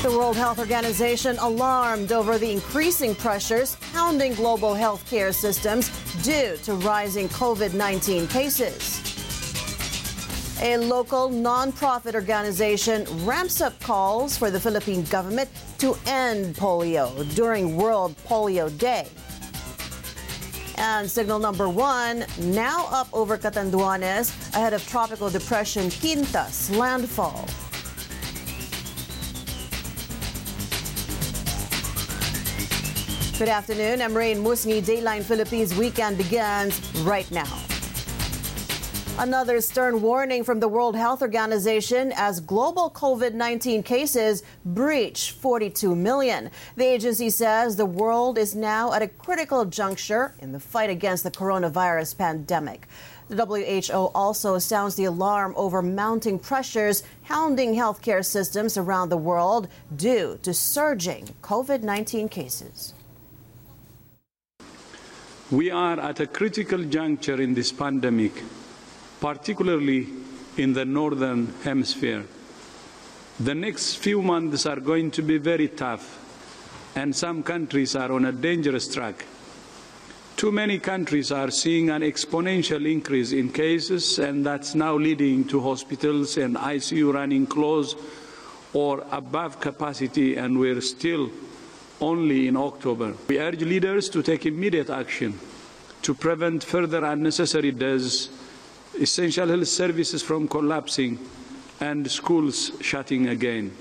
The World Health Organization alarmed over the increasing pressures pounding global healthcare systems due to rising COVID 19 cases. A local nonprofit organization ramps up calls for the Philippine government to end polio during World Polio Day. And signal number one now up over Catanduanes ahead of tropical depression Quintas landfall. Good afternoon. I'm Rain Musni. Dateline Philippines weekend begins right now. Another stern warning from the World Health Organization as global COVID 19 cases breach 42 million. The agency says the world is now at a critical juncture in the fight against the coronavirus pandemic. The WHO also sounds the alarm over mounting pressures hounding healthcare systems around the world due to surging COVID 19 cases. We are at a critical juncture in this pandemic, particularly in the northern hemisphere. The next few months are going to be very tough, and some countries are on a dangerous track. Too many countries are seeing an exponential increase in cases, and that's now leading to hospitals and ICU running close or above capacity, and we're still only in October. We urge leaders to take immediate action to prevent further unnecessary deaths, essential health services from collapsing, and schools shutting again.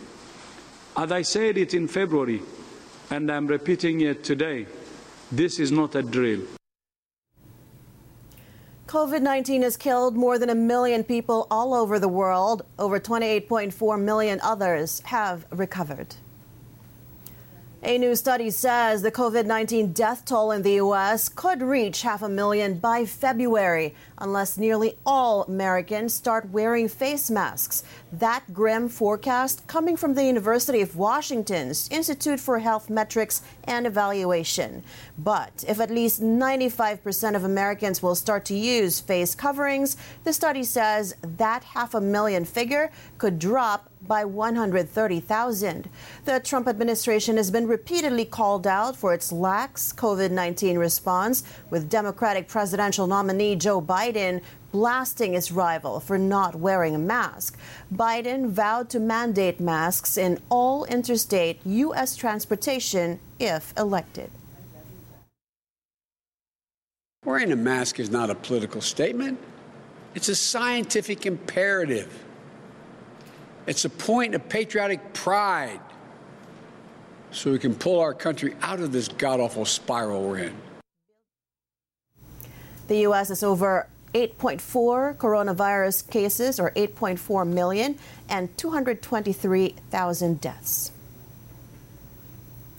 As I said it in February, and I'm repeating it today, this is not a drill. COVID 19 has killed more than a million people all over the world. Over 28.4 million others have recovered. A new study says the COVID 19 death toll in the U.S. could reach half a million by February unless nearly all Americans start wearing face masks. That grim forecast coming from the University of Washington's Institute for Health Metrics and Evaluation. But if at least 95% of Americans will start to use face coverings, the study says that half a million figure could drop by 130,000. The Trump administration has been repeatedly called out for its lax COVID 19 response, with Democratic presidential nominee Joe Biden blasting his rival for not wearing a mask. Biden vowed to mandate masks in all interstate U.S. transportation if elected. Wearing a mask is not a political statement, it's a scientific imperative. It's a point of patriotic pride so we can pull our country out of this god awful spiral we're in. The U.S. is over 8.4 coronavirus cases, or 8.4 million, and 223,000 deaths.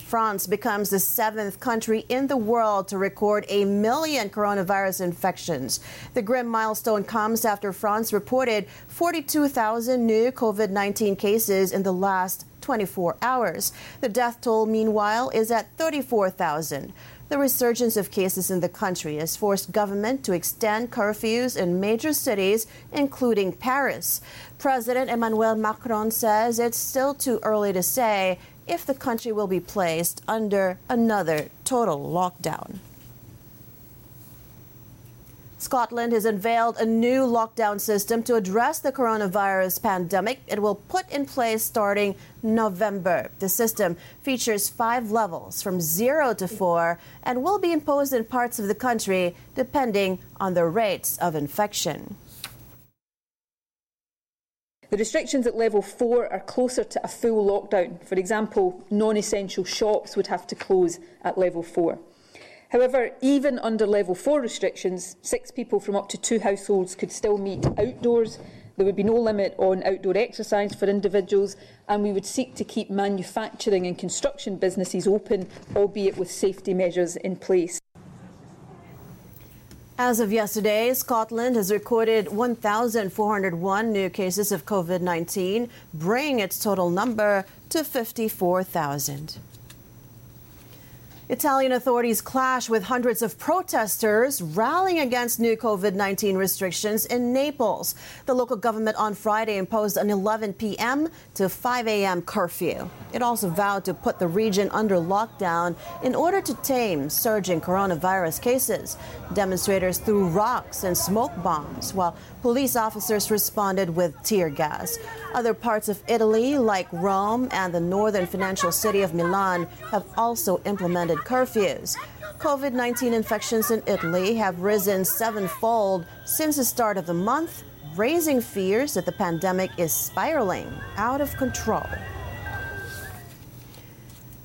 France becomes the seventh country in the world to record a million coronavirus infections. The grim milestone comes after France reported 42,000 new COVID 19 cases in the last 24 hours. The death toll, meanwhile, is at 34,000. The resurgence of cases in the country has forced government to extend curfews in major cities, including Paris. President Emmanuel Macron says it's still too early to say if the country will be placed under another total lockdown. Scotland has unveiled a new lockdown system to address the coronavirus pandemic. It will put in place starting November. The system features five levels from zero to four and will be imposed in parts of the country depending on the rates of infection. The restrictions at level 4 are closer to a full lockdown. For example, non essential shops would have to close at level 4. However, even under level 4 restrictions, six people from up to two households could still meet outdoors. There would be no limit on outdoor exercise for individuals, and we would seek to keep manufacturing and construction businesses open, albeit with safety measures in place. As of yesterday, Scotland has recorded 1,401 new cases of COVID 19, bringing its total number to 54,000. Italian authorities clash with hundreds of protesters rallying against new COVID 19 restrictions in Naples. The local government on Friday imposed an 11 p.m. to 5 a.m. curfew. It also vowed to put the region under lockdown in order to tame surging coronavirus cases. Demonstrators threw rocks and smoke bombs, while police officers responded with tear gas. Other parts of Italy, like Rome and the northern financial city of Milan, have also implemented curfews. COVID 19 infections in Italy have risen sevenfold since the start of the month, raising fears that the pandemic is spiraling out of control.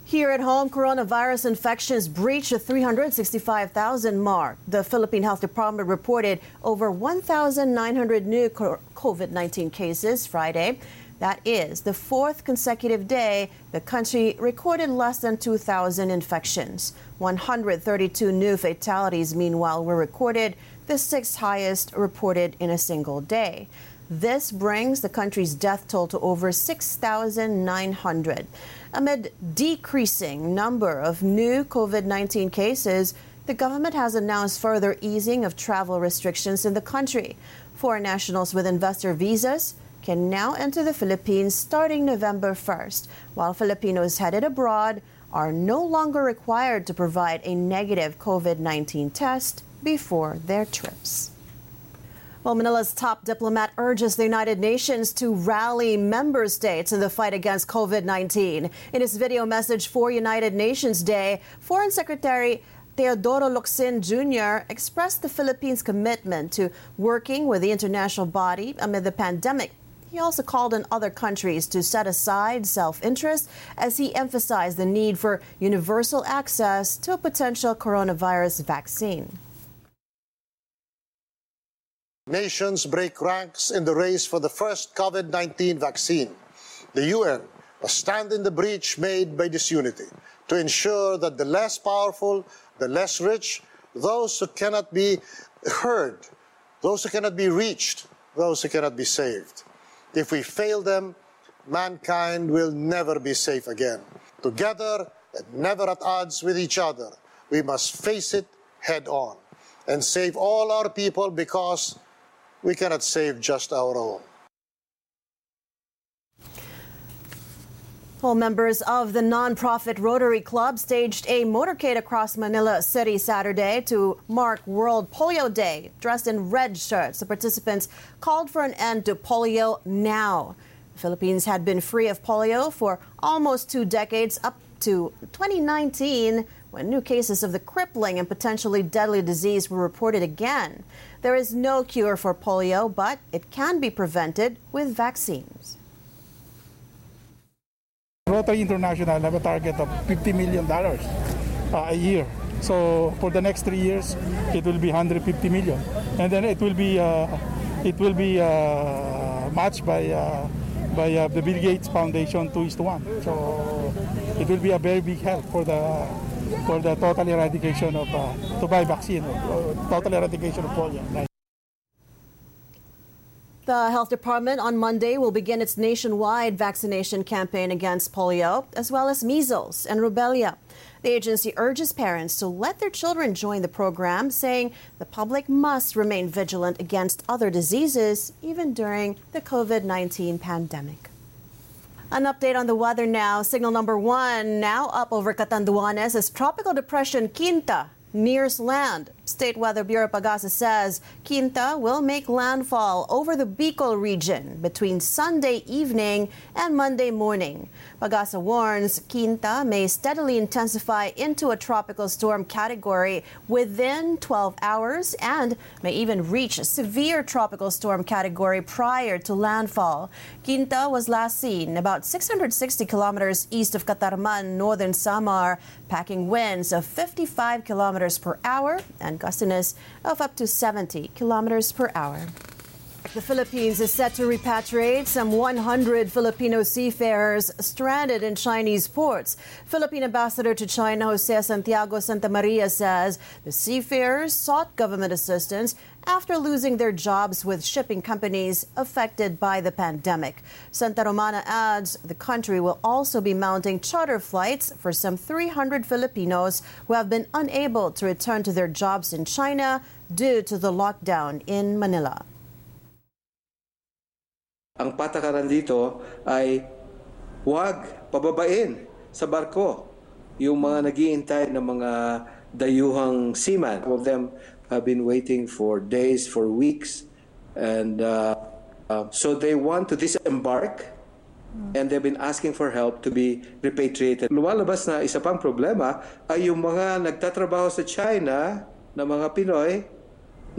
Here at home, coronavirus infections breached the 365,000 mark. The Philippine Health Department reported over 1,900 new COVID 19 cases Friday. That is the fourth consecutive day the country recorded less than 2,000 infections. 132 new fatalities, meanwhile, were recorded, the sixth highest reported in a single day. This brings the country's death toll to over 6,900. Amid decreasing number of new COVID-19 cases, the government has announced further easing of travel restrictions in the country. Foreign nationals with investor visas can now enter the Philippines starting November 1st, while Filipinos headed abroad are no longer required to provide a negative COVID 19 test before their trips. Well, Manila's top diplomat urges the United Nations to rally member states in the fight against COVID 19. In his video message for United Nations Day, Foreign Secretary Teodoro Locsin Jr. expressed the Philippines' commitment to working with the international body amid the pandemic he also called on other countries to set aside self interest as he emphasized the need for universal access to a potential coronavirus vaccine. Nations break ranks in the race for the first COVID 19 vaccine. The UN must stand in the breach made by disunity to ensure that the less powerful, the less rich, those who cannot be heard, those who cannot be reached, those who cannot be saved. If we fail them, mankind will never be safe again. Together and never at odds with each other, we must face it head on and save all our people because we cannot save just our own. Well, members of the nonprofit Rotary Club staged a motorcade across Manila City Saturday to mark World Polio Day. Dressed in red shirts, the participants called for an end to polio now. The Philippines had been free of polio for almost two decades, up to 2019, when new cases of the crippling and potentially deadly disease were reported again. There is no cure for polio, but it can be prevented with vaccines. Rotary International have a target of $50 million uh, a year. So for the next three years, it will be 150 million, and then it will be uh, it will be uh, matched by uh, by uh, the Bill Gates Foundation two is to one. So it will be a very big help for the for the total eradication of uh, to buy vaccine, total eradication of polio. Right? The health department on Monday will begin its nationwide vaccination campaign against polio, as well as measles and rubella. The agency urges parents to let their children join the program, saying the public must remain vigilant against other diseases, even during the COVID 19 pandemic. An update on the weather now. Signal number one now up over Catanduanes as Tropical Depression Quinta nears land. State Weather Bureau Pagasa says Quinta will make landfall over the Bicol region between Sunday evening and Monday morning. Pagasa warns Quinta may steadily intensify into a tropical storm category within 12 hours and may even reach severe tropical storm category prior to landfall. Quinta was last seen about 660 kilometers east of Catarman, northern Samar, packing winds of 55 kilometers per hour and gustiness of up to 70 kilometers per hour. The Philippines is set to repatriate some 100 Filipino seafarers stranded in Chinese ports. Philippine ambassador to China, Jose Santiago Santa Romana, says the seafarers sought government assistance after losing their jobs with shipping companies affected by the pandemic. Santa Romana adds the country will also be mounting charter flights for some 300 Filipinos who have been unable to return to their jobs in China due to the lockdown in Manila. Ang patakaran dito ay huwag pababain sa barko yung mga naghihintay ng mga dayuhang seaman. Some of them have been waiting for days, for weeks, and uh, uh, so they want to disembark and they've been asking for help to be repatriated. Lumalabas na isa pang problema ay yung mga nagtatrabaho sa China na mga Pinoy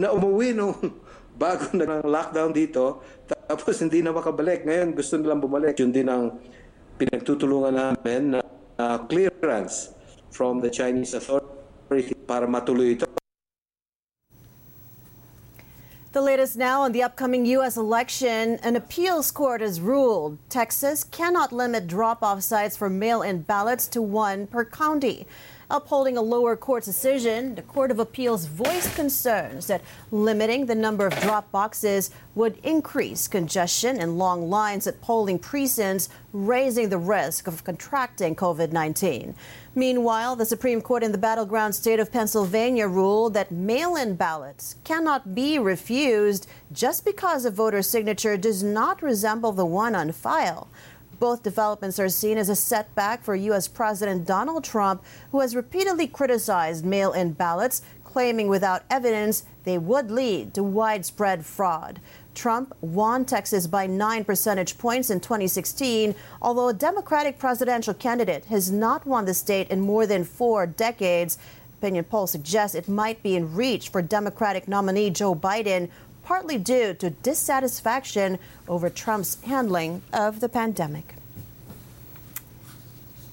na umuwi nung bago na lockdown dito tapos hindi na makabalik. Ngayon gusto nilang bumalik. Yun din ang pinagtutulungan namin na uh, clearance from the Chinese authority The latest now on the upcoming U.S. election, an appeals court has ruled Texas cannot limit drop off sites for mail in ballots to one per county. Upholding a lower court's decision, the Court of Appeals voiced concerns that limiting the number of drop boxes would increase congestion and long lines at polling precincts, raising the risk of contracting COVID 19. Meanwhile, the Supreme Court in the battleground state of Pennsylvania ruled that mail in ballots cannot be refused just because a voter's signature does not resemble the one on file. Both developments are seen as a setback for U.S. President Donald Trump, who has repeatedly criticized mail in ballots, claiming without evidence they would lead to widespread fraud. Trump won Texas by nine percentage points in 2016, although a Democratic presidential candidate has not won the state in more than four decades. Opinion polls suggest it might be in reach for Democratic nominee Joe Biden, partly due to dissatisfaction over Trump's handling of the pandemic.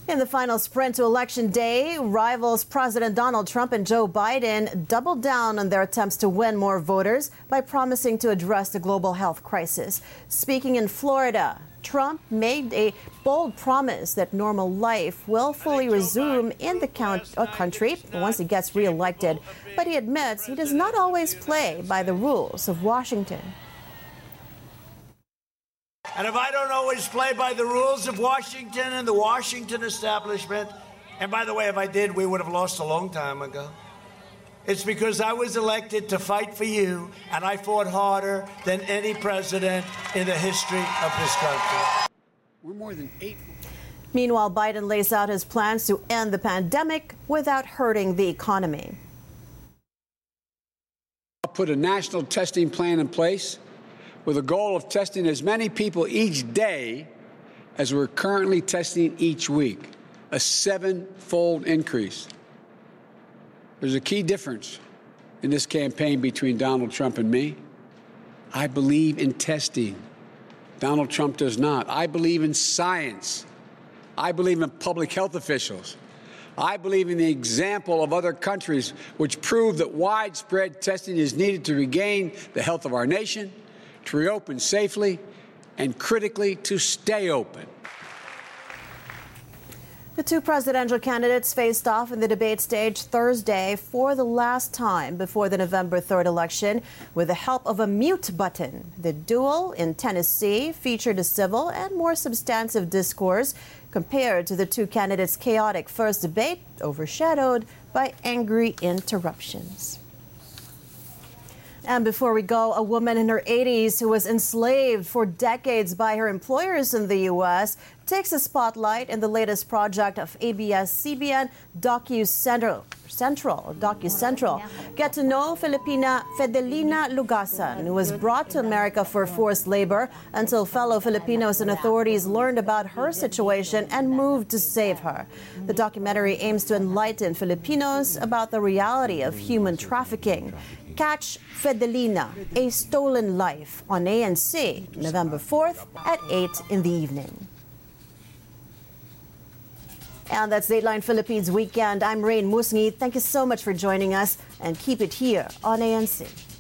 In the final sprint to Election Day, rivals President Donald Trump and Joe Biden doubled down on their attempts to win more voters by promising to address the global health crisis. Speaking in Florida, Trump made a bold promise that normal life will fully resume in the count, uh, country once he gets reelected. But he admits he does not always play by the rules of Washington. And if I don't always play by the rules of Washington and the Washington establishment, and by the way, if I did, we would have lost a long time ago. It's because I was elected to fight for you, and I fought harder than any president in the history of this country. We're more than eight. Meanwhile, Biden lays out his plans to end the pandemic without hurting the economy. I'll put a national testing plan in place with a goal of testing as many people each day as we're currently testing each week, a seven-fold increase. There's a key difference in this campaign between Donald Trump and me. I believe in testing. Donald Trump does not. I believe in science. I believe in public health officials. I believe in the example of other countries which prove that widespread testing is needed to regain the health of our nation, to reopen safely, and critically, to stay open. The two presidential candidates faced off in the debate stage Thursday for the last time before the November 3rd election with the help of a mute button. The duel in Tennessee featured a civil and more substantive discourse compared to the two candidates' chaotic first debate, overshadowed by angry interruptions. And before we go, a woman in her 80s who was enslaved for decades by her employers in the U.S. takes a spotlight in the latest project of ABS-CBN Docu Central. Central, Docu Central. Get to know Filipina Fedelina Lugasan, who was brought to America for forced labor until fellow Filipinos and authorities learned about her situation and moved to save her. The documentary aims to enlighten Filipinos about the reality of human trafficking. Catch Fedelina, A Stolen Life on ANC, November 4th at 8 in the evening. And that's Dateline Philippines Weekend. I'm Rain Musngi. Thank you so much for joining us and keep it here on ANC.